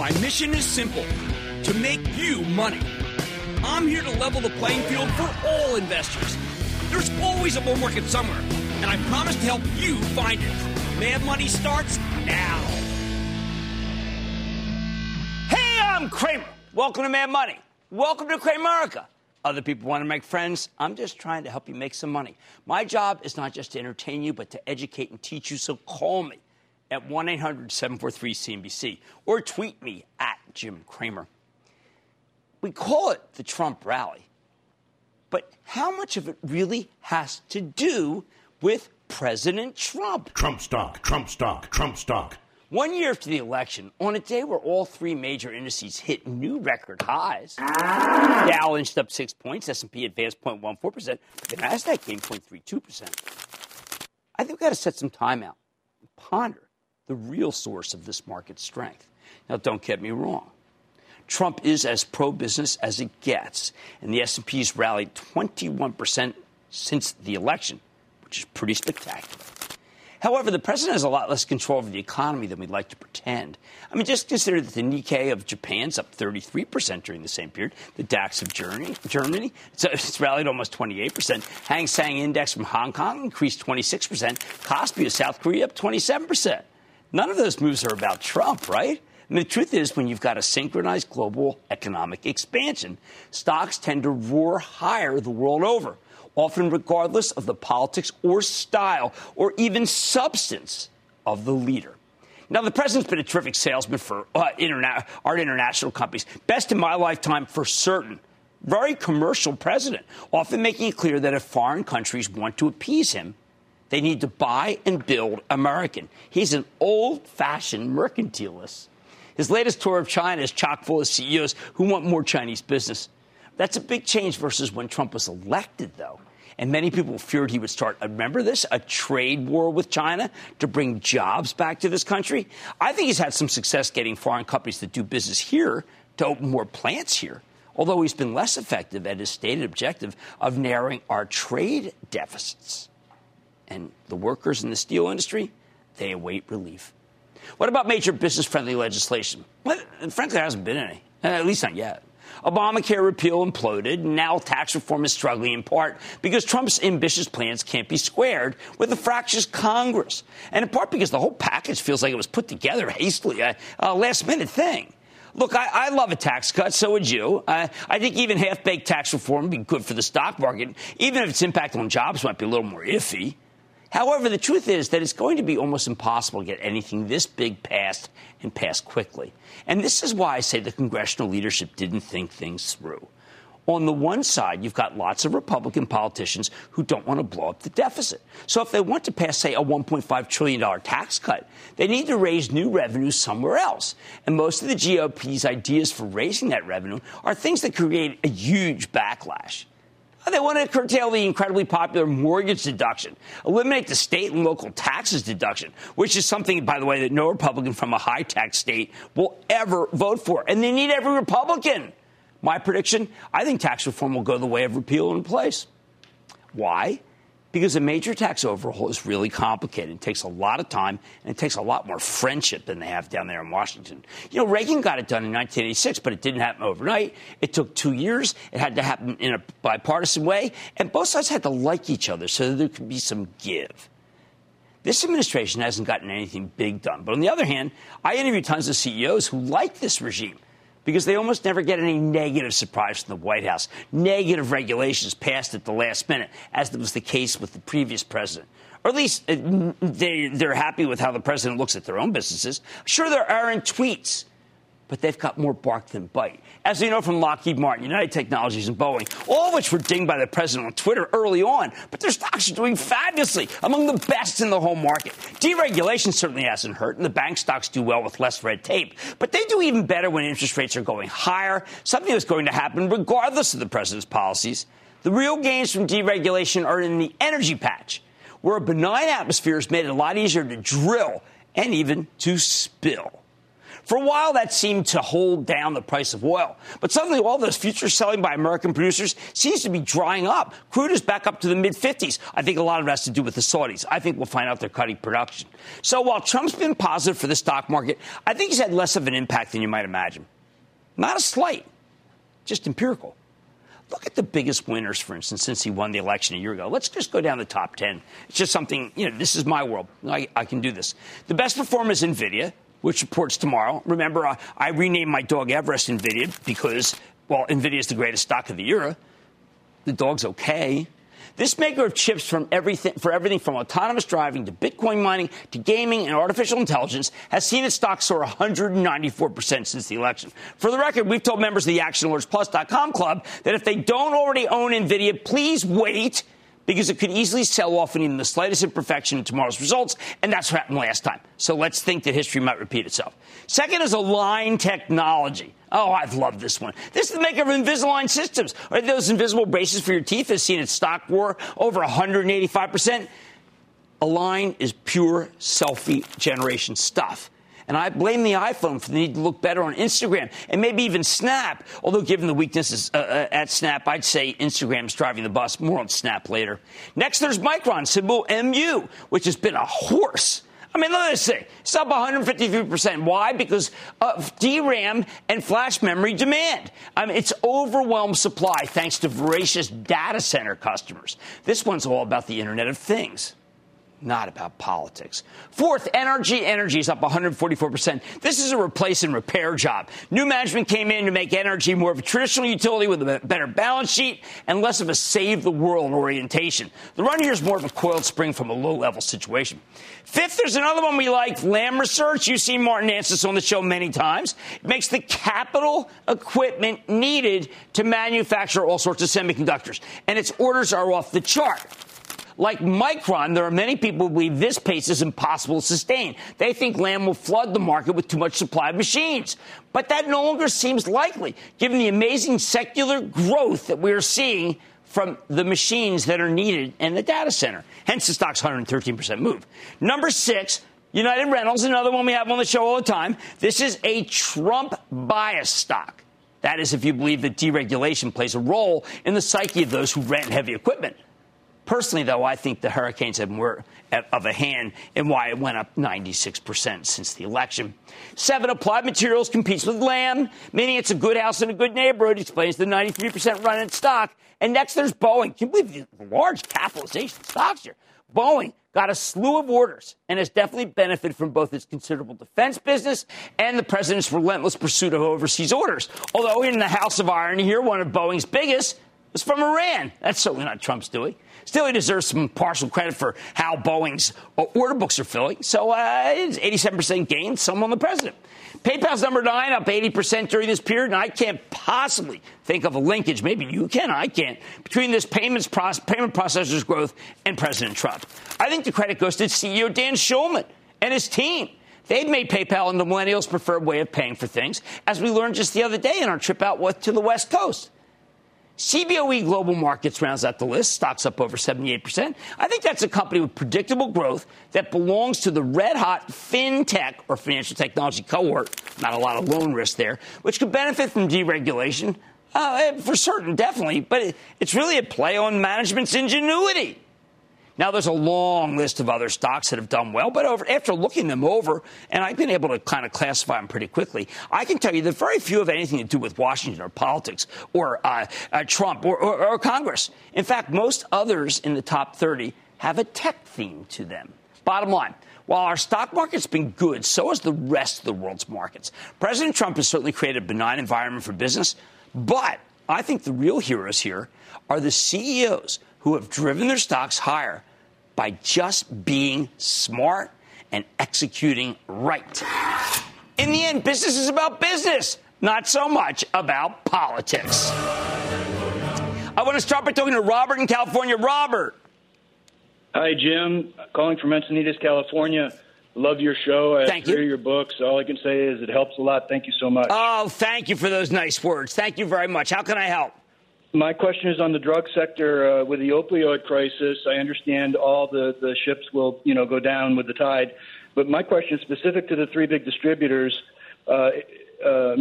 My mission is simple to make you money. I'm here to level the playing field for all investors. There's always a bull market somewhere, and I promise to help you find it. Mad Money starts now. Hey, I'm Cramer. Welcome to Mad Money. Welcome to Cramerica. Other people want to make friends. I'm just trying to help you make some money. My job is not just to entertain you, but to educate and teach you, so call me at 1 800 743 CNBC or tweet me at Jim Cramer. We call it the Trump rally, but how much of it really has to do with President Trump? Trump stock, Trump stock, Trump stock. One year after the election, on a day where all three major indices hit new record highs, Dow inched up six points, S&P advanced 0.14 percent, the Nasdaq gained 0.32 percent. I think we've got to set some time out and ponder the real source of this market strength. Now, don't get me wrong. Trump is as pro-business as it gets, and the S&P's rallied 21% since the election, which is pretty spectacular. However, the president has a lot less control over the economy than we'd like to pretend. I mean, just consider that the Nikkei of Japan's up 33% during the same period. The DAX of Germany, Germany it's, it's rallied almost 28%. Hang Seng Index from Hong Kong increased 26%. Kospi of South Korea up 27%. None of those moves are about Trump, right? Mean, the truth is, when you've got a synchronized global economic expansion, stocks tend to roar higher the world over often regardless of the politics or style or even substance of the leader. Now, the president's been a terrific salesman for uh, interna- art international companies. Best in my lifetime for certain. Very commercial president, often making it clear that if foreign countries want to appease him, they need to buy and build American. He's an old fashioned mercantilist. His latest tour of China is chock full of CEOs who want more Chinese business. That's a big change versus when Trump was elected, though. And many people feared he would start, remember this, a trade war with China to bring jobs back to this country. I think he's had some success getting foreign companies that do business here to open more plants here, although he's been less effective at his stated objective of narrowing our trade deficits. And the workers in the steel industry, they await relief. What about major business friendly legislation? Well, frankly, there hasn't been any, at least not yet. Obamacare repeal imploded, and now tax reform is struggling in part because Trump's ambitious plans can't be squared with a fractious Congress, and in part because the whole package feels like it was put together hastily, a, a last minute thing. Look, I, I, love a tax cut, so would you. I think even half baked tax reform would be good for the stock market, even if its impact on jobs might be a little more iffy. However, the truth is that it's going to be almost impossible to get anything this big passed and passed quickly. And this is why I say the congressional leadership didn't think things through. On the one side, you've got lots of Republican politicians who don't want to blow up the deficit. So if they want to pass, say, a $1.5 trillion tax cut, they need to raise new revenue somewhere else. And most of the GOP's ideas for raising that revenue are things that create a huge backlash. Oh, they want to curtail the incredibly popular mortgage deduction, eliminate the state and local taxes deduction, which is something, by the way, that no Republican from a high tax state will ever vote for. And they need every Republican. My prediction I think tax reform will go the way of repeal and replace. Why? Because a major tax overhaul is really complicated. It takes a lot of time and it takes a lot more friendship than they have down there in Washington. You know, Reagan got it done in 1986, but it didn't happen overnight. It took two years. It had to happen in a bipartisan way, and both sides had to like each other so that there could be some give. This administration hasn't gotten anything big done. But on the other hand, I interviewed tons of CEOs who like this regime because they almost never get any negative surprise from the White House, negative regulations passed at the last minute, as was the case with the previous president. Or at least uh, they, they're happy with how the president looks at their own businesses. Sure, there are in tweets but they've got more bark than bite. As we know from Lockheed Martin, United Technologies, and Boeing, all of which were dinged by the president on Twitter early on, but their stocks are doing fabulously, among the best in the whole market. Deregulation certainly hasn't hurt, and the bank stocks do well with less red tape, but they do even better when interest rates are going higher, something that's going to happen regardless of the president's policies. The real gains from deregulation are in the energy patch, where a benign atmosphere has made it a lot easier to drill and even to spill. For a while, that seemed to hold down the price of oil. But suddenly, all those futures selling by American producers seems to be drying up. Crude is back up to the mid 50s. I think a lot of it has to do with the Saudis. I think we'll find out they're cutting production. So while Trump's been positive for the stock market, I think he's had less of an impact than you might imagine. Not a slight, just empirical. Look at the biggest winners, for instance, since he won the election a year ago. Let's just go down the top 10. It's just something, you know, this is my world. I, I can do this. The best performer is NVIDIA which reports tomorrow. Remember, uh, I renamed my dog Everest NVIDIA because, well, NVIDIA is the greatest stock of the era. The dog's okay. This maker of chips from everything, for everything from autonomous driving to Bitcoin mining to gaming and artificial intelligence has seen its stock soar 194% since the election. For the record, we've told members of the ActionAlertsPlus.com club that if they don't already own NVIDIA, please wait because it could easily sell off in even the slightest imperfection in tomorrow's results, and that's what happened last time. So let's think that history might repeat itself. Second is Align Technology. Oh, I've loved this one. This is the maker of Invisalign systems. Are those invisible braces for your teeth has seen its stock war over 185%. Align is pure selfie generation stuff. And I blame the iPhone for the need to look better on Instagram and maybe even Snap. Although, given the weaknesses uh, uh, at Snap, I'd say Instagram's driving the bus. More on Snap later. Next, there's Micron, symbol MU, which has been a horse. I mean, at this thing. It's up 153%. Why? Because of DRAM and flash memory demand. I mean, it's overwhelmed supply thanks to voracious data center customers. This one's all about the Internet of Things not about politics. Fourth, NRG Energy is up 144%. This is a replace and repair job. New management came in to make NRG more of a traditional utility with a better balance sheet and less of a save the world orientation. The run here is more of a coiled spring from a low level situation. Fifth, there's another one we like, Lam Research. You've seen Martin Anstice on the show many times. It makes the capital equipment needed to manufacture all sorts of semiconductors. And its orders are off the chart. Like Micron, there are many people who believe this pace is impossible to sustain. They think Lam will flood the market with too much supply of machines. But that no longer seems likely, given the amazing secular growth that we are seeing from the machines that are needed in the data center. Hence the stock's 113% move. Number six, United Rentals, another one we have on the show all the time. This is a Trump bias stock. That is, if you believe that deregulation plays a role in the psyche of those who rent heavy equipment. Personally, though, I think the Hurricanes have more of a hand in why it went up 96% since the election. Seven Applied Materials competes with Lam, meaning it's a good house in a good neighborhood, explains the 93% run in stock. And next, there's Boeing. Can you believe the large capitalization stocks here? Boeing got a slew of orders and has definitely benefited from both its considerable defense business and the president's relentless pursuit of overseas orders. Although in the House of Irony here, one of Boeing's biggest was from Iran. That's certainly not Trump's doing. Still, he deserves some partial credit for how Boeing's order books are filling. So uh, it's 87% gain, some on the president. PayPal's number nine, up 80% during this period, and I can't possibly think of a linkage, maybe you can, I can't, between this payments process, payment processor's growth and President Trump. I think the credit goes to CEO Dan Schulman and his team. They've made PayPal and the millennials' preferred way of paying for things, as we learned just the other day in our trip out to the West Coast. CBOE Global Markets rounds out the list, stocks up over 78%. I think that's a company with predictable growth that belongs to the red hot fintech or financial technology cohort. Not a lot of loan risk there, which could benefit from deregulation. Uh, for certain, definitely, but it's really a play on management's ingenuity. Now, there's a long list of other stocks that have done well, but over, after looking them over, and I've been able to kind of classify them pretty quickly, I can tell you that very few have anything to do with Washington or politics or uh, uh, Trump or, or, or Congress. In fact, most others in the top 30 have a tech theme to them Bottom line, while our stock market's been good, so has the rest of the world's markets. President Trump has certainly created a benign environment for business, but I think the real heroes here are the CEOs who have driven their stocks higher by just being smart and executing right. In the end, business is about business, not so much about politics. I want to start by talking to Robert in California. Robert. Hi, Jim. Calling from Encinitas, California. Love your show. I Thank you. you. your books. All I can say is it helps a lot. Thank you so much. Oh, thank you for those nice words. Thank you very much. How can I help? My question is on the drug sector uh, with the opioid crisis. I understand all the, the ships will, you know, go down with the tide, but my question is specific to the three big distributors, uh, uh,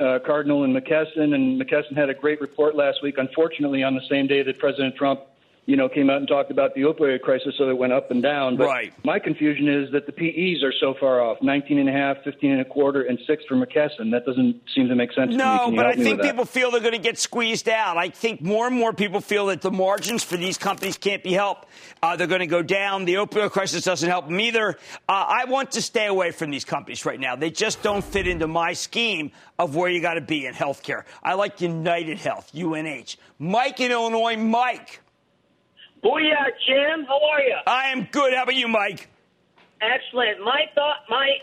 uh, Cardinal, and McKesson. And McKesson had a great report last week. Unfortunately, on the same day that President Trump you know, came out and talked about the opioid crisis, so it went up and down. But Right. my confusion is that the PEs are so far off 19 and a half, 15 and a quarter, and six for McKesson. That doesn't seem to make sense to me. No, but I think that? people feel they're going to get squeezed out. I think more and more people feel that the margins for these companies can't be helped. Uh, they're going to go down. The opioid crisis doesn't help them either. Uh, I want to stay away from these companies right now. They just don't fit into my scheme of where you got to be in healthcare. I like United Health, UNH. Mike in Illinois, Mike. Booyah, Jim. How are you? I am good. How about you, Mike? Excellent. My thought, my,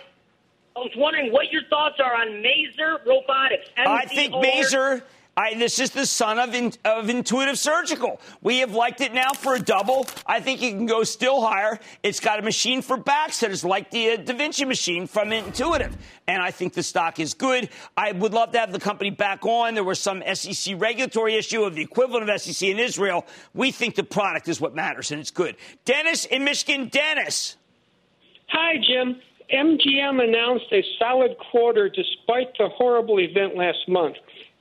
I was wondering what your thoughts are on Mazor Robotics. I think. Mazor. I, this is the son of, in, of Intuitive Surgical. We have liked it now for a double. I think it can go still higher. It's got a machine for backs that is like the uh, Da Vinci machine from Intuitive. And I think the stock is good. I would love to have the company back on. There was some SEC regulatory issue of the equivalent of SEC in Israel. We think the product is what matters, and it's good. Dennis in Michigan. Dennis. Hi, Jim. MGM announced a solid quarter despite the horrible event last month,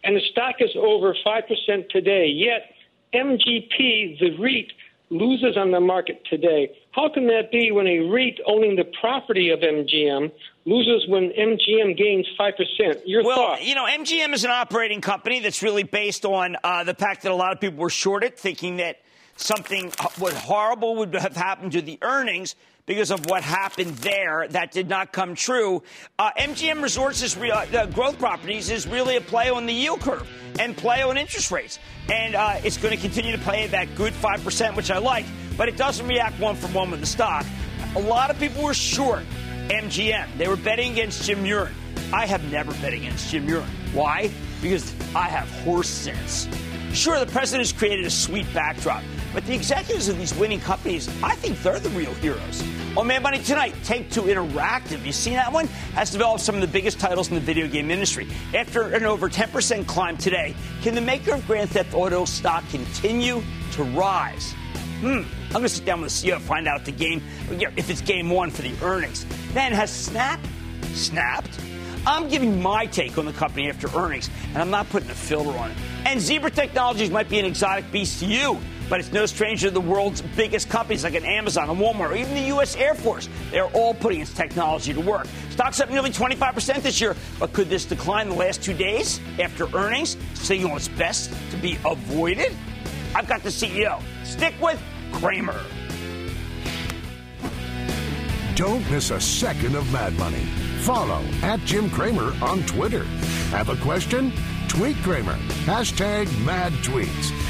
and the stock is over 5% today. Yet, MGP, the REIT, loses on the market today. How can that be when a REIT owning the property of MGM loses when MGM gains 5%? Your well, thoughts? you know, MGM is an operating company that's really based on uh, the fact that a lot of people were shorted, thinking that something what horrible would have happened to the earnings because of what happened there. That did not come true. Uh, MGM Resorts is re- uh, growth properties is really a play on the yield curve and play on interest rates, and uh, it's going to continue to play that good five percent, which I like. But it doesn't react one for one with the stock. A lot of people were short MGM. They were betting against Jim Murren. I have never bet against Jim Murren. Why? Because I have horse sense. Sure, the president has created a sweet backdrop, but the executives of these winning companies, I think they're the real heroes. On Mad Money tonight, Take Two Interactive, you seen that one? Has developed some of the biggest titles in the video game industry. After an over 10% climb today, can the maker of Grand Theft Auto stock continue to rise? Hmm. I'm going to sit down with the CEO to find out the game, if it's game one for the earnings. Then has Snap snapped? I'm giving my take on the company after earnings, and I'm not putting a filter on it. And Zebra Technologies might be an exotic beast to you, but it's no stranger to the world's biggest companies like an Amazon, a Walmart, or even the U.S. Air Force. They're all putting its technology to work. Stocks up nearly 25% this year, but could this decline the last two days after earnings signal it's best to be avoided? I've got the CEO. Stick with Cramer. Don't miss a second of Mad Money. Follow at Jim Cramer on Twitter. Have a question? Tweet Cramer. Hashtag mad tweets.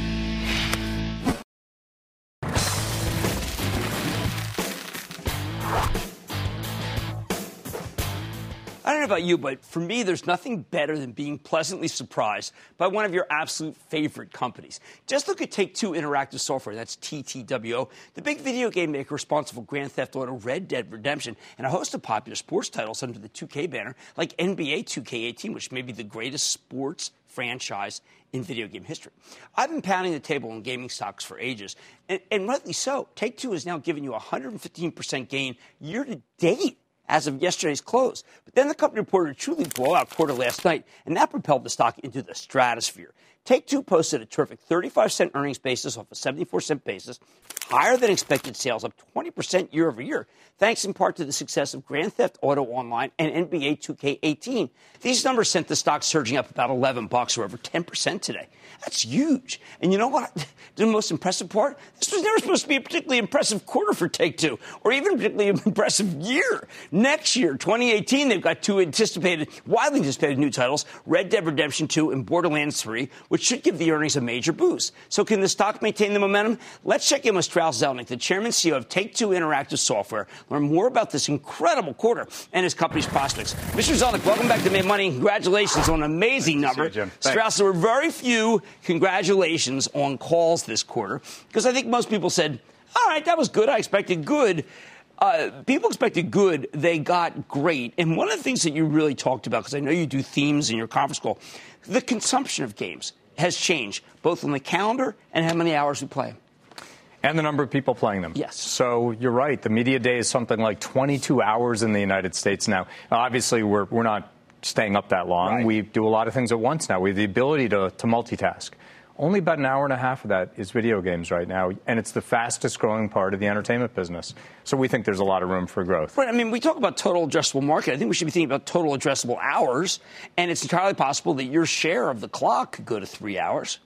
don't know about you, but for me, there's nothing better than being pleasantly surprised by one of your absolute favorite companies. Just look at Take Two Interactive Software, that's TTWO, the big video game maker responsible for Grand Theft Auto, Red Dead Redemption, and a host of popular sports titles under the 2K banner, like NBA 2K18, which may be the greatest sports franchise in video game history. I've been pounding the table on gaming stocks for ages, and, and rightly so. Take Two has now given you a 115% gain year to date as of yesterday's close. But then the company reported a truly blowout quarter last night, and that propelled the stock into the stratosphere. Take Two posted a terrific 35 cent earnings basis off a 74 cent basis, higher than expected sales, up 20% year over year, thanks in part to the success of Grand Theft Auto Online and NBA 2K18. These numbers sent the stock surging up about 11 bucks or over 10% today. That's huge. And you know what? The most impressive part? This was never supposed to be a particularly impressive quarter for Take Two, or even a particularly impressive year. Next year, 2018, they've got two anticipated, widely anticipated new titles Red Dead Redemption 2 and Borderlands 3, which should give the earnings a major boost. So, can the stock maintain the momentum? Let's check in with Strauss Zelnick, the chairman and CEO of Take Two Interactive Software, learn more about this incredible quarter and his company's prospects. Mr. Zelnick, welcome back to Mad Money. Congratulations on an amazing number. You. Strauss, there were very few congratulations on calls this quarter because I think most people said, all right, that was good. I expected good. Uh, people expected good. They got great. And one of the things that you really talked about, because I know you do themes in your conference call, the consumption of games has changed, both on the calendar and how many hours we play. And the number of people playing them. Yes. So you're right. The media day is something like 22 hours in the United States now. Obviously, we're, we're not staying up that long. Right. We do a lot of things at once now. We have the ability to, to multitask. Only about an hour and a half of that is video games right now, and it's the fastest growing part of the entertainment business. So we think there's a lot of room for growth. Right. I mean, we talk about total addressable market. I think we should be thinking about total addressable hours, and it's entirely possible that your share of the clock could go to three hours.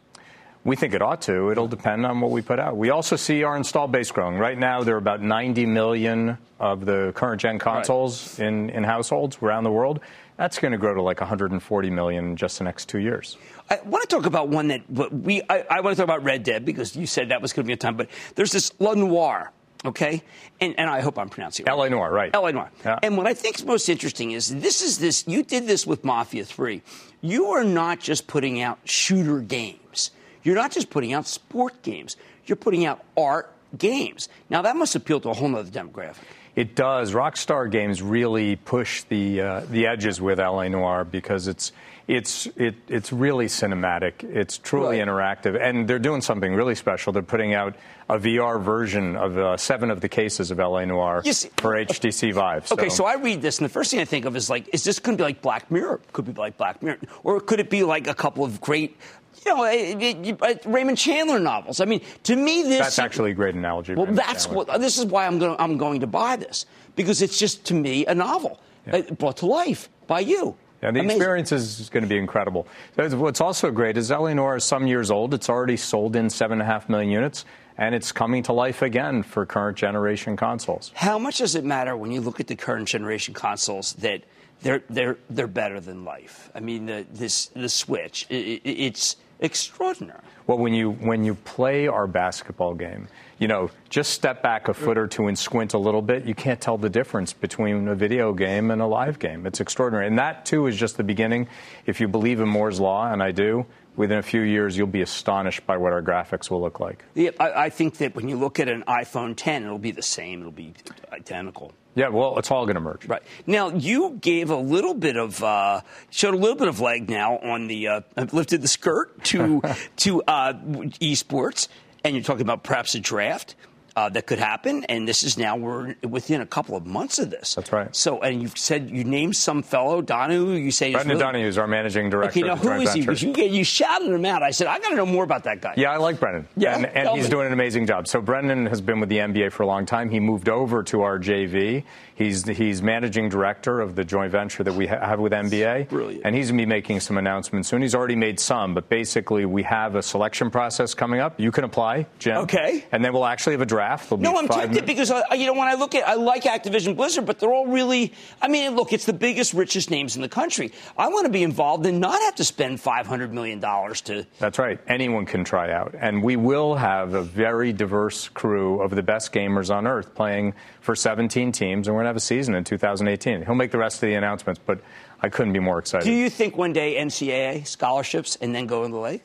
We think it ought to. It'll depend on what we put out. We also see our install base growing. Right now, there are about 90 million of the current gen consoles right. in, in households around the world. That's going to grow to like 140 million in just the next two years. I want to talk about one that we. I, I want to talk about Red Dead because you said that was going to be a time. But there's this La Noire, okay, and, and I hope I'm pronouncing it. Right. L.A. Noire, right? L.A. Noire. Yeah. And what I think is most interesting is this is this. You did this with Mafia Three. You are not just putting out shooter games. You're not just putting out sport games. You're putting out art games. Now that must appeal to a whole other demographic. It does. Rockstar Games really push the uh, the edges with LA Noire because it's it's it, it's really cinematic. It's truly right. interactive, and they're doing something really special. They're putting out a VR version of uh, seven of the cases of LA Noire see, for HTC Vive. So. Okay, so I read this, and the first thing I think of is like, is this going to be like Black Mirror? Could be like Black Mirror, or could it be like a couple of great you know, it, it, it, Raymond Chandler novels. I mean, to me, this that's actually a great analogy. Well, Raymond that's Chandler. what this is why I'm going. I'm going to buy this because it's just to me a novel yeah. Eh, brought to life by you. Yeah, the Amazing. experience is going to be incredible. What's also great is LA Noire is some years old. It's already sold in seven and a half million units, and it's coming to life again for current generation consoles. How much does it matter when you look at the current generation consoles that they're they're they're better than life? I mean, the this the Switch, it, it's extraordinary. Well, when you when you play our basketball game, you know, just step back a foot or two and squint a little bit, you can't tell the difference between a video game and a live game. It's extraordinary. And that, too, is just the beginning. If you believe in Moore's Law, and I do, within a few years, you'll be astonished by what our graphics will look like. Yeah, I, I think that when you look at an iPhone 10, it'll be the same, it'll be identical. Yeah, well, it's all going to merge. Right. Now, you gave a little bit of, uh, showed a little bit of leg now on the, uh, lifted the skirt to, to uh, esports, and you're talking about perhaps a draft uh, that could happen. And this is now we're within a couple of months of this. That's right. So, and you've said you named some fellow Donohue. You say Brendan really, Donohue is our managing director. Okay, now who is he? You, you, shouted him out. I said I got to know more about that guy. Yeah, I like Brendan. Yeah, and, and he's me. doing an amazing job. So Brendan has been with the NBA for a long time. He moved over to our JV. He's he's managing director of the joint venture that we have with NBA. Brilliant. And he's going to be making some announcements soon. He's already made some, but basically we have a selection process coming up. You can apply, Jim. Okay. And then we'll actually have a draft. There'll no, I'm tempted because uh, you know when I look at I like Activision Blizzard, but they're all really. I mean, look, it's the biggest, richest names in the country. I want to be involved and not have to spend five hundred million dollars to. That's right. Anyone can try out, and we will have a very diverse crew of the best gamers on earth playing for 17 teams, and we're going to have a season in 2018. He'll make the rest of the announcements, but I couldn't be more excited. Do you think one day NCAA scholarships and then go in the lake?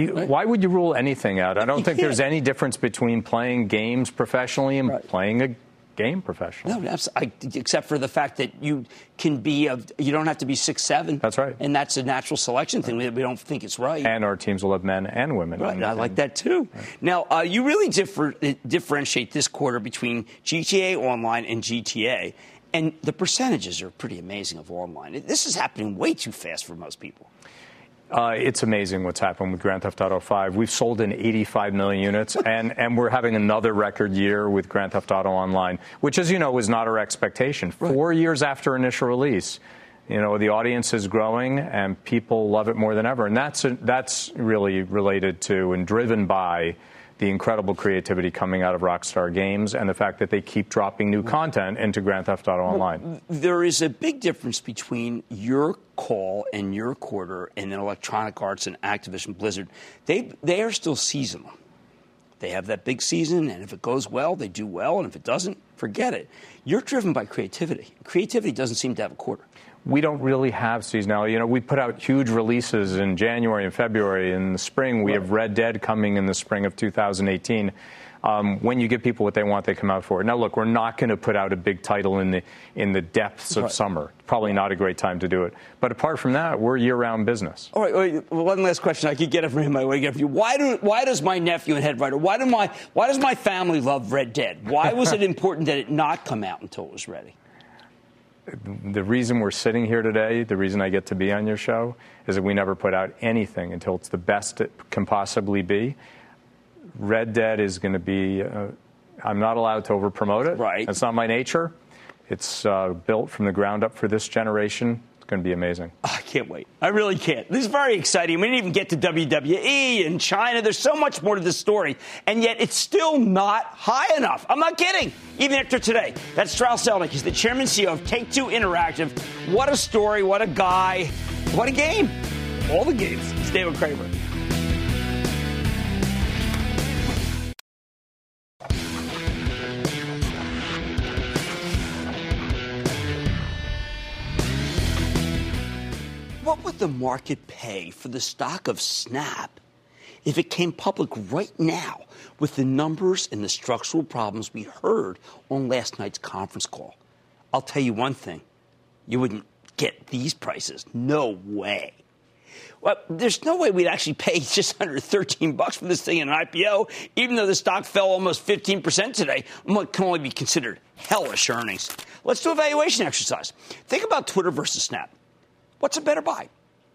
You, right. Why would you rule anything out? I don't you think can't. there's any difference between playing games professionally and right. playing a game professionally. No, I, except for the fact that you can be a, you don't have to be six seven. That's right, and that's a natural selection thing. We, we don't think it's right. And our teams will have men and women. Right, I like that too. Right. Now, uh, you really differ, differentiate this quarter between GTA Online and GTA. And the percentages are pretty amazing of online. This is happening way too fast for most people. Uh, it's amazing what's happened with Grand Theft Auto 5. We've sold in 85 million units, and, and we're having another record year with Grand Theft Auto Online, which, as you know, was not our expectation. Right. Four years after initial release, you know, the audience is growing, and people love it more than ever. And that's, that's really related to and driven by the incredible creativity coming out of Rockstar Games and the fact that they keep dropping new content into Grand Theft Auto Online. Well, there is a big difference between your call and your quarter and then Electronic Arts and Activision Blizzard. They they are still seasonal. They have that big season, and if it goes well, they do well, and if it doesn't, forget it. You're driven by creativity. Creativity doesn't seem to have a quarter we don't really have seasonality. You know, we put out huge releases in January and February. In the spring, we right. have Red Dead coming in the spring of 2018. Um, when you give people what they want, they come out for it. Now, look, we're not going to put out a big title in the in the depths of right. summer. Probably not a great time to do it. But apart from that, we're year-round business. All right. Wait, one last question. I could get it from my way. Get you. Why do Why does my nephew and head writer? Why do my Why does my family love Red Dead? Why was it important that it not come out until it was ready? The reason we're sitting here today, the reason I get to be on your show, is that we never put out anything until it's the best it can possibly be. Red Dead is going to be. Uh, I'm not allowed to over promote it. Right. That's not my nature. It's uh, built from the ground up for this generation going to be amazing. Oh, I can't wait. I really can't. This is very exciting. We didn't even get to WWE and China. There's so much more to this story, and yet it's still not high enough. I'm not kidding. Even after today, that's Strauss Zelnick. He's the chairman CEO of Take Two Interactive. What a story! What a guy! What a game! All the games. David Cramer. What would the market pay for the stock of Snap if it came public right now with the numbers and the structural problems we heard on last night's conference call? I'll tell you one thing you wouldn't get these prices. No way. Well, there's no way we'd actually pay just under 13 bucks for this thing in an IPO, even though the stock fell almost 15% today, what can only be considered hellish earnings. Let's do a valuation exercise. Think about Twitter versus Snap. What's a better buy?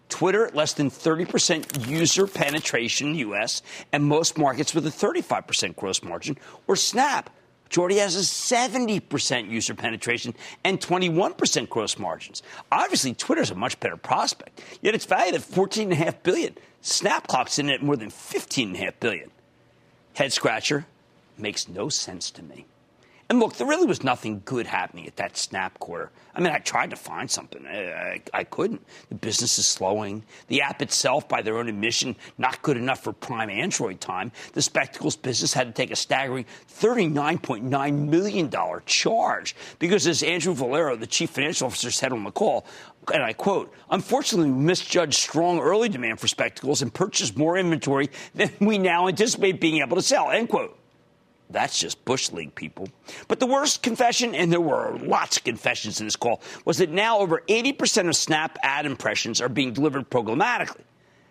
Twitter at less than 30% user penetration in the US and most markets with a 35% gross margin, or Snap, which already has a 70% user penetration and 21% gross margins. Obviously, Twitter's a much better prospect, yet it's valued at 14.5 billion. Snap clocks in at more than 15.5 billion. Head scratcher makes no sense to me. And look, there really was nothing good happening at that snap quarter. I mean, I tried to find something. I, I, I, couldn't. The business is slowing. The app itself, by their own admission, not good enough for prime Android time. The spectacles business had to take a staggering $39.9 million charge because, as Andrew Vollero, the chief financial officer, said on the call, and I quote, unfortunately, we misjudged strong early demand for spectacles and purchased more inventory than we now anticipate being able to sell, end quote. That's just Bush League people. But the worst confession, and there were lots of confessions in this call, was that now over 80% of Snap ad impressions are being delivered programmatically.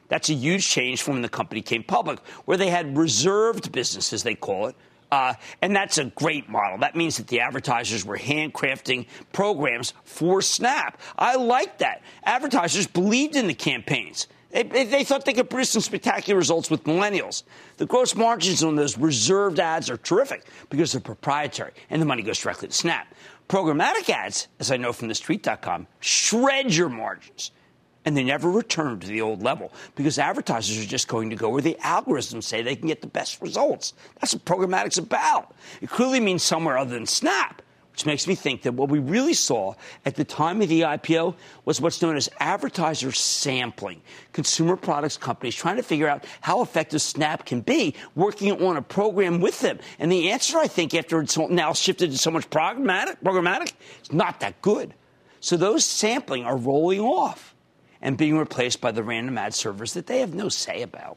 That's a huge change from when the company came public, where they had reserved business, as they call it. Uh, and that's a great model. That means that the advertisers were handcrafting programs for Snap. I like that. Advertisers believed in the campaigns. They, they, thought they could produce some spectacular results with millennials. The gross margins on those reserved ads are terrific because they're proprietary and the money goes directly to Snap. Programmatic ads, as I know from TheStreet.com, shred your margins. And they never return to the old level because advertisers are just going to go where the algorithms say they can get the best results. That's what programmatic's about. It clearly means somewhere other than Snap which makes me think that what we really saw at the time of the IPO was what's known as advertiser sampling. Consumer products companies trying to figure out how effective Snap can be working on a program with them. And the answer, I think, after it's now shifted to so much programmatic, programmatic is not that good. So those sampling are rolling off and being replaced by the random ad servers that they have no say about.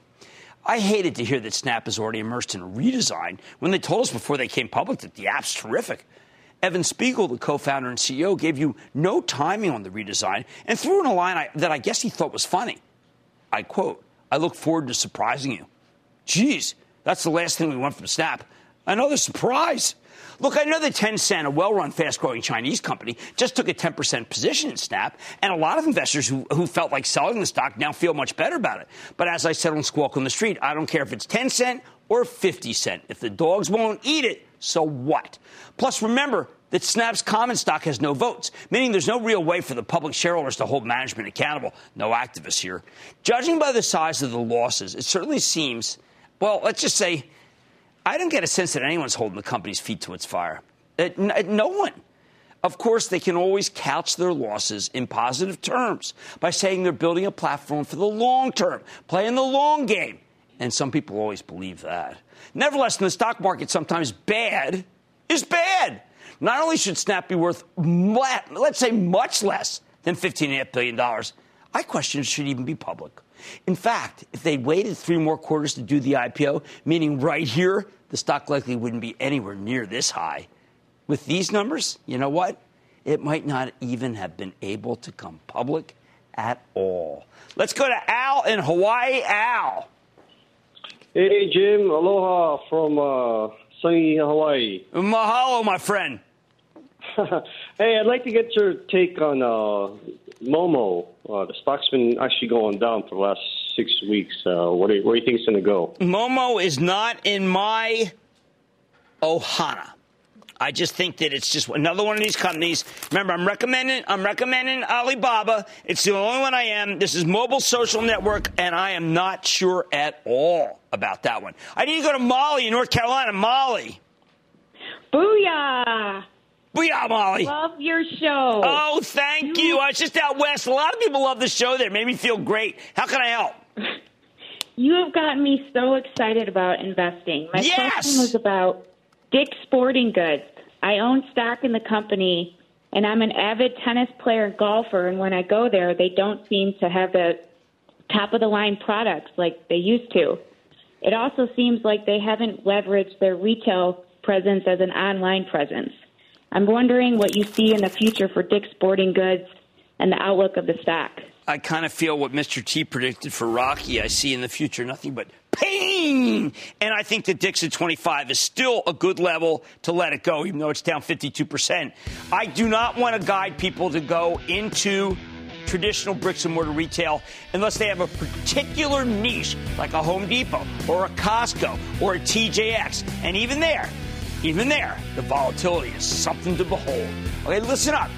I hated to hear that Snap is already immersed in a redesign when they told us before they came public that the app's terrific. Evan Spiegel, the co founder and CEO, gave you no timing on the redesign and threw in a line I, that I guess he thought was funny. I quote, I look forward to surprising you. Geez, that's the last thing we want from Snap. Another surprise. Look, I know that Tencent, a well run, fast growing Chinese company, just took a 10% position in Snap, and a lot of investors who, who felt like selling the stock now feel much better about it. But as I said on Squawk on the Street, I don't care if it's 10 cent or 50 cent. If the dogs won't eat it, so what? Plus, remember, that Snap's common stock has no votes, meaning there's no real way for the public shareholders to hold management accountable. No activists here. Judging by the size of the losses, it certainly seems, well, let's just say, I don't get a sense that anyone's holding the company's feet to its fire. Uh, no one. Of course, they can always couch their losses in positive terms by saying they're building a platform for the long term, playing the long game. And some people always believe that. Nevertheless, in the stock market, sometimes bad is bad. Not only should Snap be worth, let's say, much less than $15.5 billion, I question it should even be public. In fact, if they waited three more quarters to do the IPO, meaning right here, the stock likely wouldn't be anywhere near this high. With these numbers, you know what? It might not even have been able to come public at all. Let's go to Al in Hawaii. Al. Hey, Jim. Aloha from uh, sunny Hawaii. Mahalo, my friend. hey, I'd like to get your take on uh, Momo. Uh, the stock's been actually going down for the last six weeks. Uh, what, do you, where do you think it's going to go? Momo is not in my Ohana. I just think that it's just another one of these companies. Remember, I'm recommending I'm recommending Alibaba. It's the only one I am. This is mobile social network, and I am not sure at all about that one. I need to go to Molly in North Carolina. Molly. Booyah! Booyah, Molly. Love your show. Oh, thank you. you. I was just out west. A lot of people love the show there. It made me feel great. How can I help? You have gotten me so excited about investing. My yes! question was about Dick's Sporting Goods. I own stock in the company, and I'm an avid tennis player and golfer. And when I go there, they don't seem to have the top of the line products like they used to. It also seems like they haven't leveraged their retail presence as an online presence. I'm wondering what you see in the future for Dick's Sporting Goods and the outlook of the stock. I kind of feel what Mr. T predicted for Rocky. I see in the future nothing but pain. And I think that Dixon 25 is still a good level to let it go, even though it's down 52%. I do not want to guide people to go into traditional bricks and mortar retail unless they have a particular niche, like a Home Depot or a Costco or a TJX. And even there, even there, the volatility is something to behold. Okay, listen up.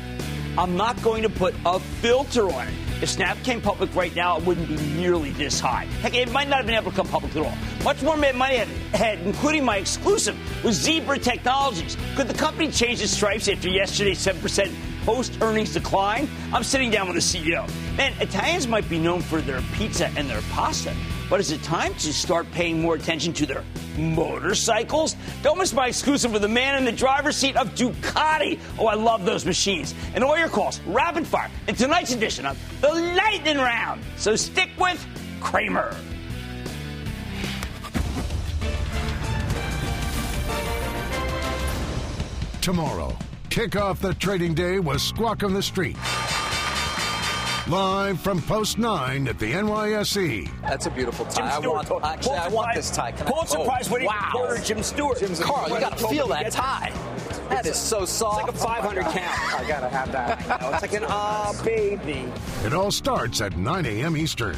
I'm not going to put a filter on it. If Snap came public right now, it wouldn't be nearly this high. Heck, it might not have been able to come public at all. Much more money ahead, including my exclusive with Zebra Technologies. Could the company change its stripes after yesterday's 7% post earnings decline? I'm sitting down with the CEO. Man, Italians might be known for their pizza and their pasta. But is it time to start paying more attention to their motorcycles? Don't miss my exclusive with the man in the driver's seat of Ducati. Oh, I love those machines. And all your calls, rapid fire, in tonight's edition of the Lightning Round. So stick with Cramer. Tomorrow, kick off the trading day with Squawk on the Street. Live from Post 9 at the NYSE. That's a beautiful tie. I want, actually, I want this tie. Can Pulitzer I, oh, Prize winning wow. reporter Jim Stewart. Jim's Carl, you got to feel that tie. That is so soft. It's like a 500 count. I got to have that. it's like an ah, uh, baby. It all starts at 9 a.m. Eastern.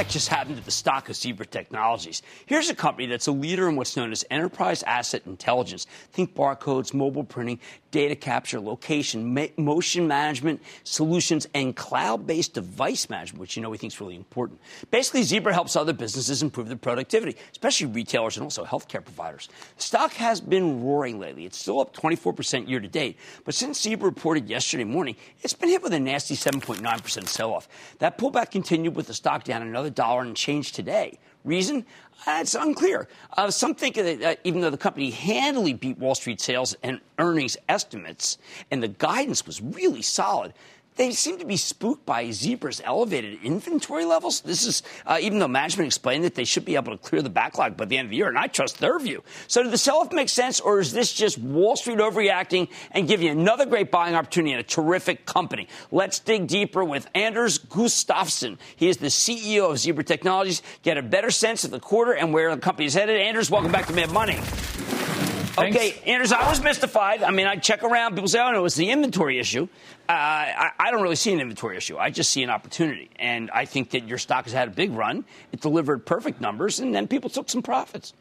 Heck just happened to the stock of Zebra Technologies? Here's a company that's a leader in what's known as enterprise asset intelligence. Think barcodes, mobile printing, data capture, location, ma- motion management solutions, and cloud based device management, which you know we think is really important. Basically, Zebra helps other businesses improve their productivity, especially retailers and also healthcare providers. The stock has been roaring lately. It's still up 24% year to date, but since Zebra reported yesterday morning, it's been hit with a nasty 7.9% sell off. That pullback continued with the stock down another dollar and change today. Reason? Uh, it's unclear. Uh, some think that uh, even though the company handily beat Wall Street sales and earnings estimates, and the guidance was really solid, they seem to be spooked by Zebra's elevated inventory levels. This is uh, even though management explained that they should be able to clear the backlog by the end of the year, and I trust their view. So, did the sell-off make sense, or is this just Wall Street overreacting and give you another great buying opportunity in a terrific company? Let's dig deeper with Anders Gustafsson. He is the CEO of Zebra Technologies. Get a better sense of the quarter and where the company is headed. Anders, welcome back to Mad Money. Thanks. Okay, Anders, I was mystified. I mean, I check around. People say, oh, no, it's the inventory issue. Uh, I, I, don't really see an inventory issue. I just see an opportunity. And I think that your stock has had a big run. It delivered perfect numbers, and then people took some profits.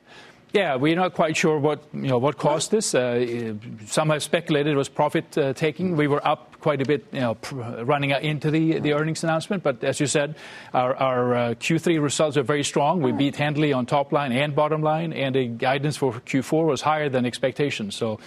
Yeah, we're not quite sure what you know what caused this. Uh, some have speculated it was profit uh, taking. We were up quite a bit, you know, running into the, the earnings announcement. But as you said, our, our uh, Q3 results are very strong. We beat handily on top line and bottom line, and the guidance for Q4 was higher than expectations. So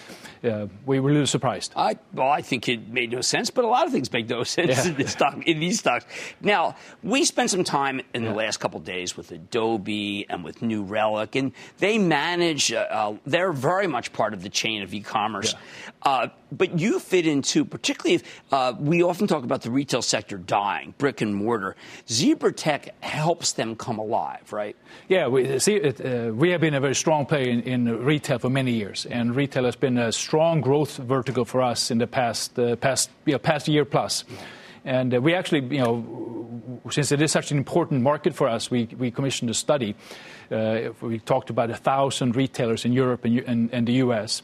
uh, we were a little surprised. I, well, I think it made no sense, but a lot of things make no sense yeah. in, this stock, in these stocks. Now, we spent some time in yeah. the last couple days with Adobe and with New Relic, and they manage, uh, uh, they're very much part of the chain of e commerce. Yeah. Uh, but you fit into, particularly uh, we often talk about the retail sector dying, brick and mortar. Zebra Tech helps them come alive, right? Yeah, we, see, uh, we have been a very strong player in, in, retail for many years, and retail has been a strong growth vertical for us in the past, uh, past, you know, past year plus. And uh, we actually, you know, since it is such an important market for us, we, we commissioned a study. Uh, we talked about a thousand retailers in Europe and, and, and the U.S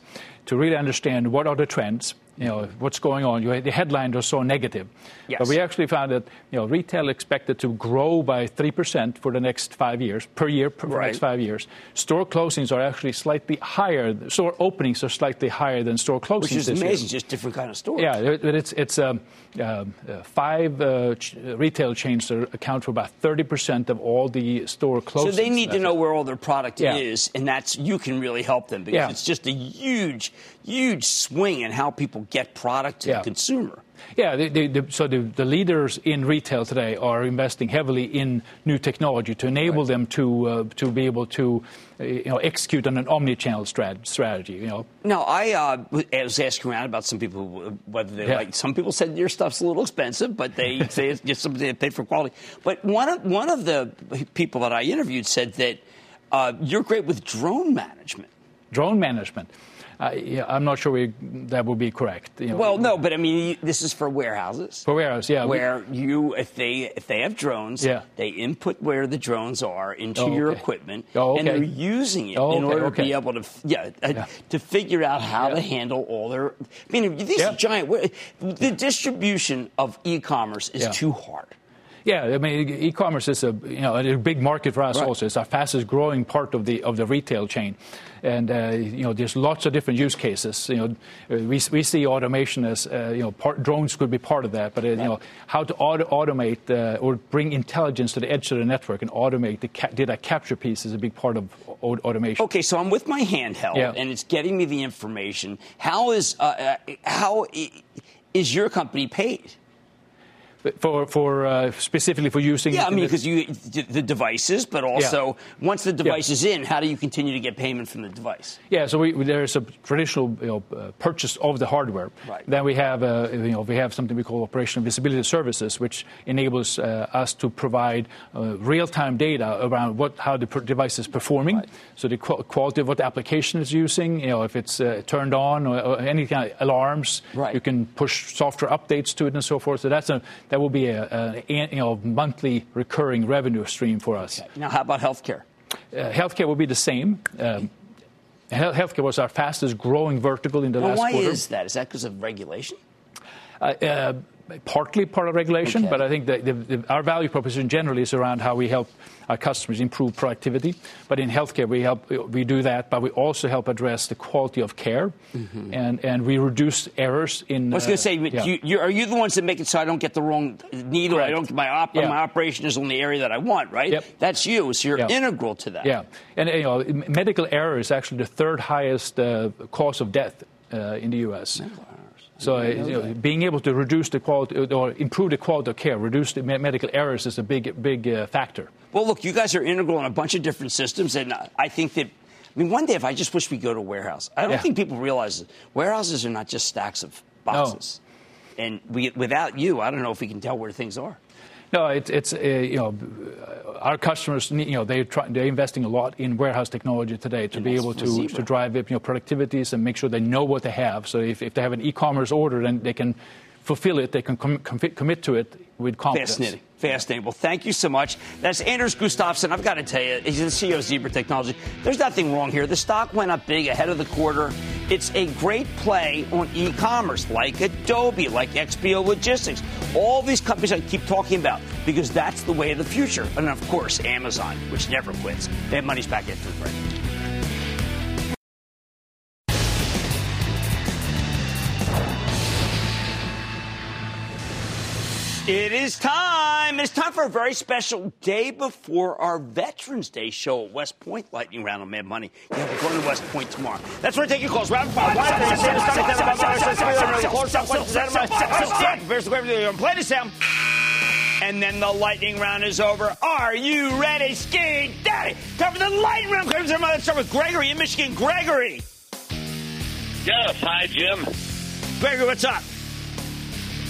to really understand what are the trends, you know, what's going on. The headlines are so negative. Yes. But we actually found that, you know, retail expected to grow by 3% for the next five years, per year, for right. the next five years. Store closings are actually slightly higher. Store openings are slightly higher than store closings Which is amazing, year. just different kind of stores. Yeah, but it's, it's um, uh, uh, five uh, ch- retail chains that account for about 30% of all the store closings. So they need to know where all their product yeah. is, and that's, you can really help them because yeah. it's just a huge, huge swing in how people get product to yeah. the consumer. Yeah, the, the, the, so the, leaders in retail today are investing heavily in new technology to enable right. them to uh, to be able to uh, you know execute on an omni-channel strat- strategy. You know. No, I uh, was asking around about some people whether they yeah. like. Some people said your stuff's a little expensive, but they say it's just something they pay for quality. But one of one of the people that I interviewed said that uh, you're great with drone management. Drone management. Uh, yeah, I'm not sure we, that would be correct. You know, well, no, but I mean, this is for warehouses. For warehouses, yeah. Where we, you, if they if they have drones, yeah. they input where the drones are into oh, your equipment, oh, okay. and they're using it oh, in order okay. to be able to, yeah, uh, yeah. to figure out how yeah. to handle all their. I mean, these giant. The distribution of e-commerce is too hard. Yeah, I mean, e-commerce is a you know a big market for us. Right. Also, it's our fastest growing part of the of the retail chain, and uh, you know there's lots of different use cases. You know, we, we see automation as uh, you know part, drones could be part of that, but uh, you know how to auto- automate uh, or bring intelligence to the edge of the network and automate the ca- data capture piece is a big part of automation. Okay, so I'm with my handheld yeah. and it's getting me the information. How is uh, uh, how is your company paid? For for uh, specifically for using. Yeah, I mean because you the devices, but also yeah. once the device yeah. is in, how do you continue to get payment from the device? Yeah, so we, there's a traditional you know, uh, purchase of the hardware. Right. Then we have uh, you know we have something we call operational visibility services, which enables uh, us to provide uh, real-time data around what how the device is performing. Right. So the qu- quality of what the application is using, you know, if it's uh, turned on or, or, any kind of alarms, right. you can push software updates to it and so forth. So that's a that will be a, a you know monthly recurring revenue stream for us. Okay. Now, how about healthcare? Uh, healthcare will be the same. Um, healthcare was our fastest growing vertical in the well, last why quarter. Why is that? Is that because of regulation? Uh, uh, partly part of regulation, okay. but I think that the, the, our value proposition generally is around how we help our customers improve productivity. But in healthcare, we help we do that, but we also help address the quality of care, mm-hmm. and and we reduce errors in. I was going to say, yeah. you, you, are you the ones that make it so I don't get the wrong needle? Correct. I don't my op, yeah. my operation is on the area that I want, right? Yep. That's you. So you're integral to that. Yeah, and you know, medical error is actually the third highest uh, cause of death uh, in the U.S. So you know, being able to reduce the quality or improve the quality of care, reduce the medical errors is a big, big uh, factor. Well, look, you guys are integral in a bunch of different systems, and I think that. I mean, one day if I just wish we go to a warehouse, I don't yeah. think people realize that warehouses are not just stacks of boxes. And we, without you, I don't know if we can tell where things are. No, it, it's uh, you know our customers you know they try, they're investing a lot in warehouse technology today to And be able to, to drive you know productivities and make sure they know what they have. So if, if they have an e-commerce order, then they can fulfill it. They can com- com- commit to it with confidence. Fascinating. Fascinating. Well, thank you so much. That's Anders Gustafsson. I've got to tell you, he's the CEO of Zebra Technology. There's nothing wrong here. The stock went up big ahead of the quarter. It's a great play on e commerce, like Adobe, like XPO Logistics. All these companies I keep talking about because that's the way of the future. And of course, Amazon, which never quits. Mad Money's back after the break. It is time. It's time for a very special day before our Veterans Day show at West Point. Lightning round on Mad Money. Yeah, we're going to West Point tomorrow. That's where we're taking calls. Rapid fire. Play the sound. And then the lightning round is over. Are you ready, Ski Daddy? Time for the lightning round. Let's start with Gregory in Michigan. Gregory. Yes, hi, Jim. Gregory, what's up?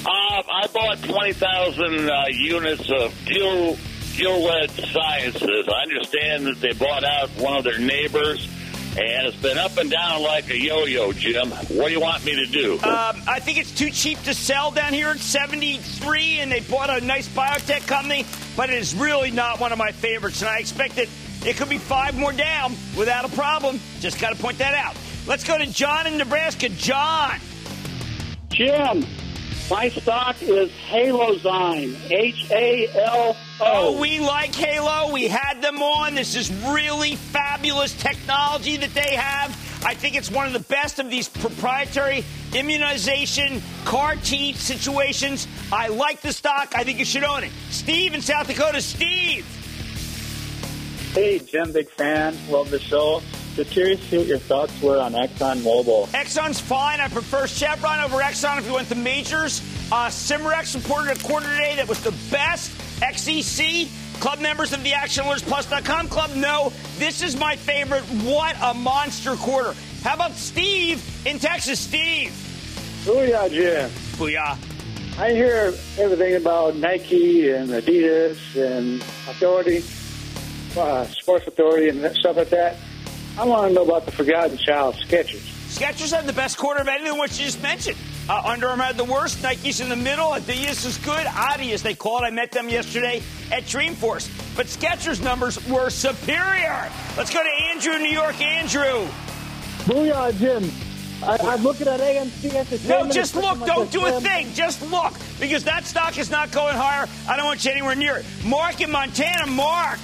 Uh, I bought 20,000 uh, units of Gil, Gilead Sciences. I understand that they bought out one of their neighbors, and it's been up and down like a yo-yo, Jim. What do you want me to do? Um, I think it's too cheap to sell down here at 73, and they bought a nice biotech company, but it is really not one of my favorites, and I expect that it could be five more down without a problem. Just got to point that out. Let's go to John in Nebraska. John. Jim, my stock is Halozyme. H A L Oh, we like Halo. We had them on. This is really fabulous technology that they have. I think it's one of the best of these proprietary immunization CAR T situations. I like the stock. I think you should own it. Steve in South Dakota. Steve. Hey, Jim, big fan. Love the show. Just curious to see what your thoughts were on Exxon Mobil. Exxon's fine. I prefer Chevron over Exxon if you went to majors. Uh, Cimarex reported a quarter today that was the best. XEC, club members of the ActionAlertsPlus.com club know this is my favorite. What a monster quarter. How about Steve in Texas? Steve. Booyah, Jim. Booyah. I hear everything about Nike and Adidas and Authority, uh, Sports Authority, and stuff like that. I want to know about the Forgotten Child Skechers. Skechers had the best quarter of anything which you just mentioned. Uh, Under Armour had the worst. Nike's in the middle. Adidas is good. Adi, as they call it. I met them yesterday at Dreamforce. But Skechers numbers were superior. Let's go to Andrew New York. Andrew. Booyah, Jim. I, I'm looking at AMC Entertainment. No, just look. Don't like do a slam- thing. Just look. Because that stock is not going higher. I don't want you anywhere near it. Mark in Montana. Mark.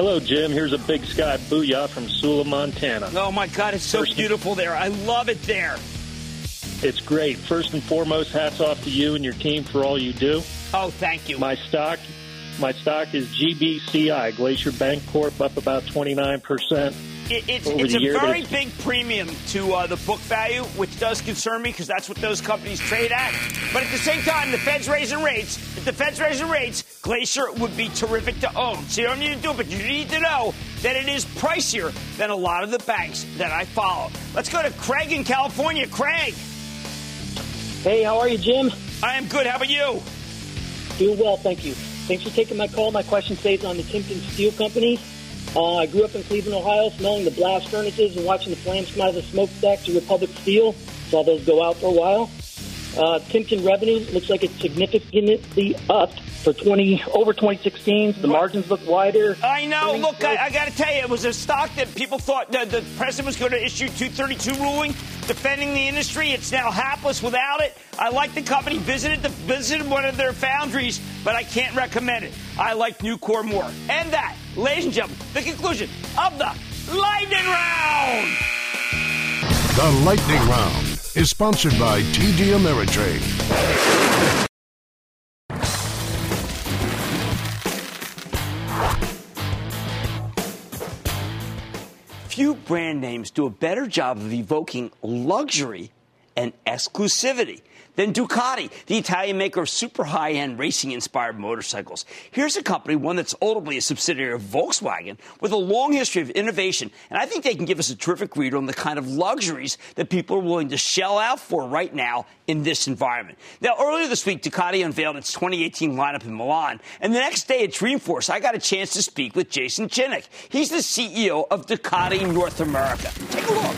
Hello, Jim. Here's a big sky booyah from Sula, Montana. Oh, my God. It's so beautiful there. I love it there. It's great. First and foremost, hats off to you and your team for all you do. Oh, thank you. My stock, my stock is GBCI Glacier Bancorp up about 29 percent. It, it's over it's the a year. very It's- big premium to uh, the book value, which does concern me because that's what those companies trade at. But at the same time, the Fed's raising rates. If the Fed's raising rates, Glacier would be terrific to own. So you don't need to do it, but you need to know that it is pricier than a lot of the banks that I follow. Let's go to Craig in California. Craig. Hey, how are you, Jim? I am good. How about you? Doing well, thank you. Thanks for taking my call. My question stays on the Timken Steel Company. Uh, I grew up in Cleveland, Ohio, smelling the blast furnaces and watching the flames come out of the smokestacks of Republic Steel. Saw those go out for a while. Uh, Timken revenue looks like it's significantly up for 20 over 2016. The margins look wider. I know. Look, I, I got to tell you, it was a stock that people thought the, the president was going to issue 232 ruling defending the industry. It's now hapless without it. I like the company. Visited the visited one of their foundries, but I can't recommend it. I like Nucor more. And that, ladies and gentlemen, the conclusion of the lightning round. The Lightning Round is sponsored by TD Ameritrade. Few brand names do a better job of evoking luxury and exclusivity than Ducati, the Italian maker of super high end racing inspired motorcycles. Here's a company, one that's ultimately a subsidiary of Volkswagen, with a long history of innovation. And I think they can give us a terrific read on the kind of luxuries that people are willing to shell out for right now in this environment. Now, earlier this week, Ducati unveiled its 2018 lineup in Milan. And the next day at Dreamforce, I got a chance to speak with Jason Chinnock. He's the CEO of Ducati North America. Take a look.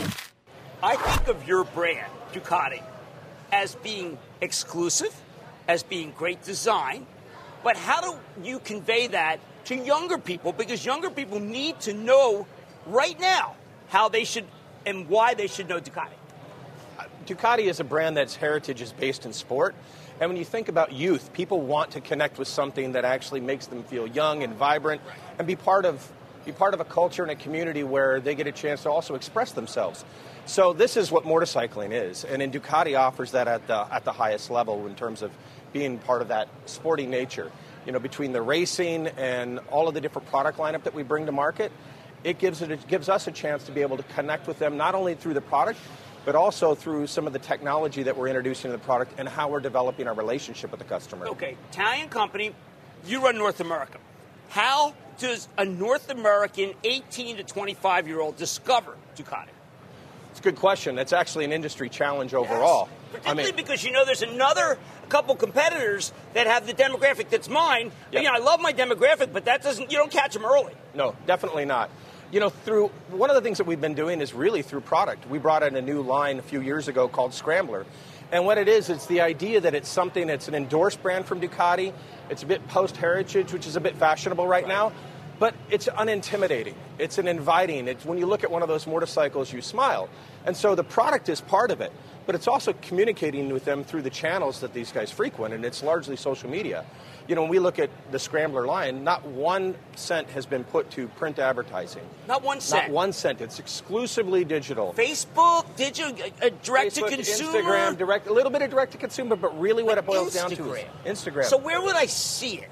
I think of your brand, Ducati as being exclusive, as being great design, but how do you convey that to younger people? Because younger people need to know right now how they should and why they should know Ducati. Ducati is a brand that's heritage is based in sport. And when you think about youth, people want to connect with something that actually makes them feel young and vibrant and be part of be part of a culture and a community where they get a chance to also express themselves. So this is what motorcycling is, and in Ducati offers that at the at the highest level in terms of being part of that sporting nature. You know, between the racing and all of the different product lineup that we bring to market, it gives it, it gives us a chance to be able to connect with them not only through the product, but also through some of the technology that we're introducing to the product and how we're developing our relationship with the customer. Okay, Italian company, you run North America. How does a North American 18 to 25 year old discover Ducati? It's a good question. It's actually an industry challenge overall. Yes, particularly I mean, because you know there's another couple competitors that have the demographic that's mine. Yep. You know, I love my demographic, but that doesn't you don't catch them early. No, definitely not. You know, through one of the things that we've been doing is really through product. We brought in a new line a few years ago called Scrambler. And what it is, it's the idea that it's something that's an endorsed brand from Ducati. It's a bit post heritage, which is a bit fashionable right, right. now but it's unintimidating. It's an inviting. It's when you look at one of those motorcycles, you smile. And so the product is part of it, but it's also communicating with them through the channels that these guys frequent, and it's largely social media. You know, when we look at the Scrambler line, not one cent has been put to print advertising. Not one cent. Not one cent. It's exclusively digital. Facebook, digital, uh, direct Facebook, to consumer, Instagram, direct, a little bit of direct to consumer, but really what it boils Instagram. down to is Instagram. So where would I see it?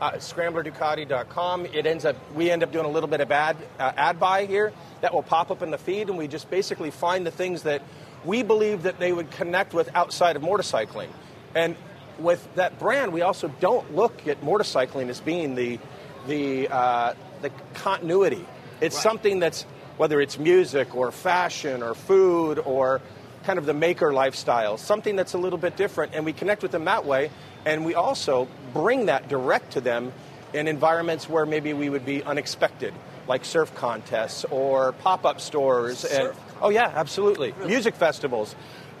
uh, scramblerducati.com. It ends up we end up doing a little bit of ad uh, ad buy here that will pop up in the feed, and we just basically find the things that we believe that they would connect with outside of motorcycling. And with that brand, we also don't look at motorcycling as being the the uh, the continuity. It's right. something that's whether it's music or fashion or food or kind of the maker lifestyle, something that's a little bit different, and we connect with them that way. And we also bring that direct to them in environments where maybe we would be unexpected, like surf contests or pop up stores. Surf. And, oh, yeah, absolutely. Really? Music festivals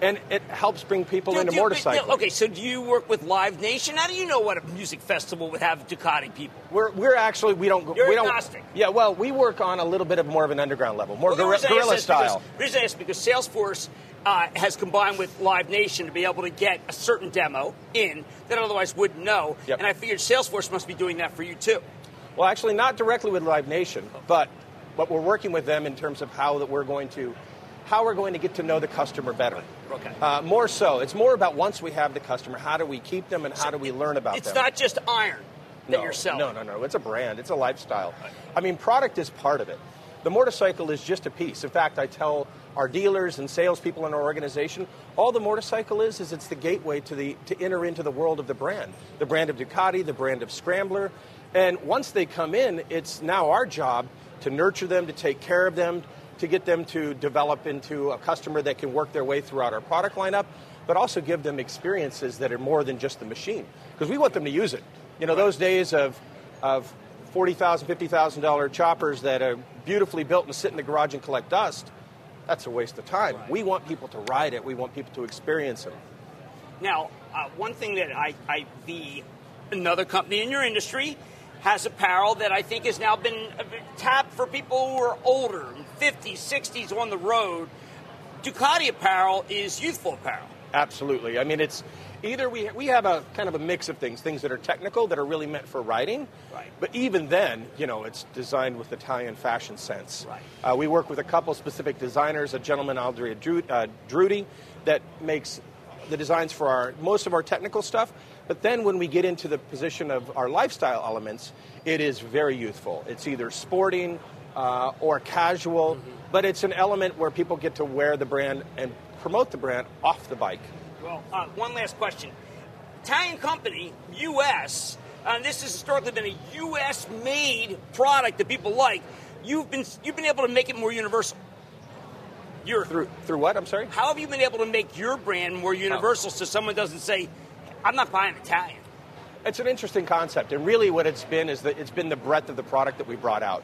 and it helps bring people do, into do, motorcycling. Okay, so do you work with Live Nation? How do you know what a music festival would have Ducati people? We're, we're actually we don't You're we agnostic. don't yeah well we work on a little bit of more of an underground level more well, guerrilla, guerrilla style. Because, reason because Salesforce uh, has combined with Live Nation to be able to get a certain demo in that otherwise wouldn't know. Yep. And I figured Salesforce must be doing that for you too. Well, actually, not directly with Live Nation, but but we're working with them in terms of how that we're going to how we're going to get to know the customer better. Okay. Uh, more so, it's more about once we have the customer, how do we keep them and how do we learn about it's them? It's not just iron that no, you're selling. No, no, no. It's a brand. It's a lifestyle. I mean, product is part of it. The motorcycle is just a piece. In fact, I tell our dealers and salespeople in our organization, all the motorcycle is is it's the gateway to the to enter into the world of the brand, the brand of Ducati, the brand of Scrambler, and once they come in, it's now our job to nurture them, to take care of them, to get them to develop into a customer that can work their way throughout our product lineup, but also give them experiences that are more than just the machine. Because we want them to use it. You know, those days of, of $40,000, $50,000 choppers that are beautifully built and sit in the garage and collect dust, that's a waste of time. Right. We want people to ride it, we want people to experience it. Now, uh, one thing that I, I, the another company in your industry has apparel that I think has now been tapped for people who are older, 50s, 60s on the road. Ducati apparel is youthful apparel. Absolutely. I mean, it's either we, we have a kind of a mix of things, things that are technical that are really meant for riding. Right. But even then, you know, it's designed with Italian fashion sense. Right. Uh, we work with a couple specific designers, a gentleman, Andrea uh, Drudi, that makes the designs for our most of our technical stuff. But then when we get into the position of our lifestyle elements, it is very youthful. It's either sporting uh, or casual, but it's an element where people get to wear the brand and promote the brand off the bike. Well, uh, one last question. Italian company, U.S., and this has historically been a U.S. made product that people like. You've been you've been able to make it more universal. You're, through through what? I'm sorry. How have you been able to make your brand more universal so someone doesn't say, "I'm not buying Italian"? It's an interesting concept, and really, what it's been is that it's been the breadth of the product that we brought out.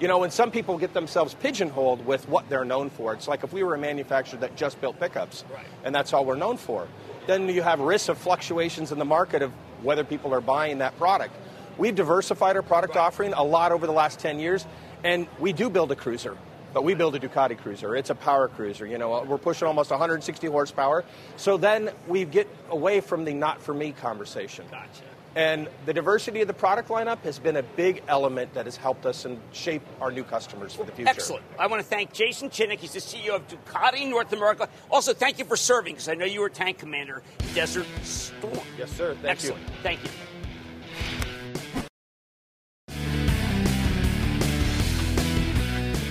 You know, when some people get themselves pigeonholed with what they're known for, it's like if we were a manufacturer that just built pickups, right. and that's all we're known for, then you have risks of fluctuations in the market of whether people are buying that product. We've diversified our product right. offering a lot over the last 10 years, and we do build a cruiser but we build a Ducati cruiser. It's a power cruiser. You know, uh, we're pushing almost 160 horsepower. So then we get away from the not for me conversation. Gotcha. And the diversity of the product lineup has been a big element that has helped us and shape our new customers for the future. Excellent. I want to thank Jason Chinnock. He's the CEO of Ducati North America. Also, thank you for serving because I know you were tank commander in Desert Storm. Yes, sir. Thank Excellent. you. Thank you.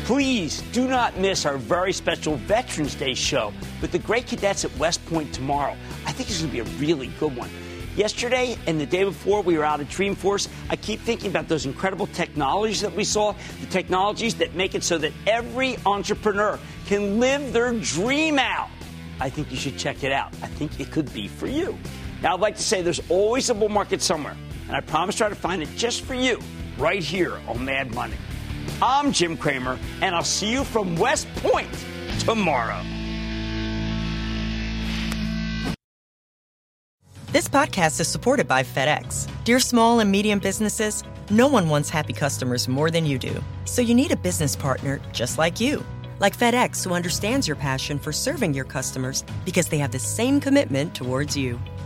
Please do not miss our very special Veterans Day show with the great cadets at West Point tomorrow. I think it's going to be a really good one. Yesterday and the day before, we were out at Dreamforce. I keep thinking about those incredible technologies that we saw, the technologies that make it so that every entrepreneur can live their dream out. I think you should check it out. I think it could be for you. Now, I'd like to say there's always a bull market somewhere, and I promise to try to find it just for you right here on Mad Money. I'm Jim Cramer, and I'll see you from West Point tomorrow. This podcast is supported by FedEx. Dear small and medium businesses, no one wants happy customers more than you do. So you need a business partner just like you. Like FedEx, who understands your passion for serving your customers because they have the same commitment towards you.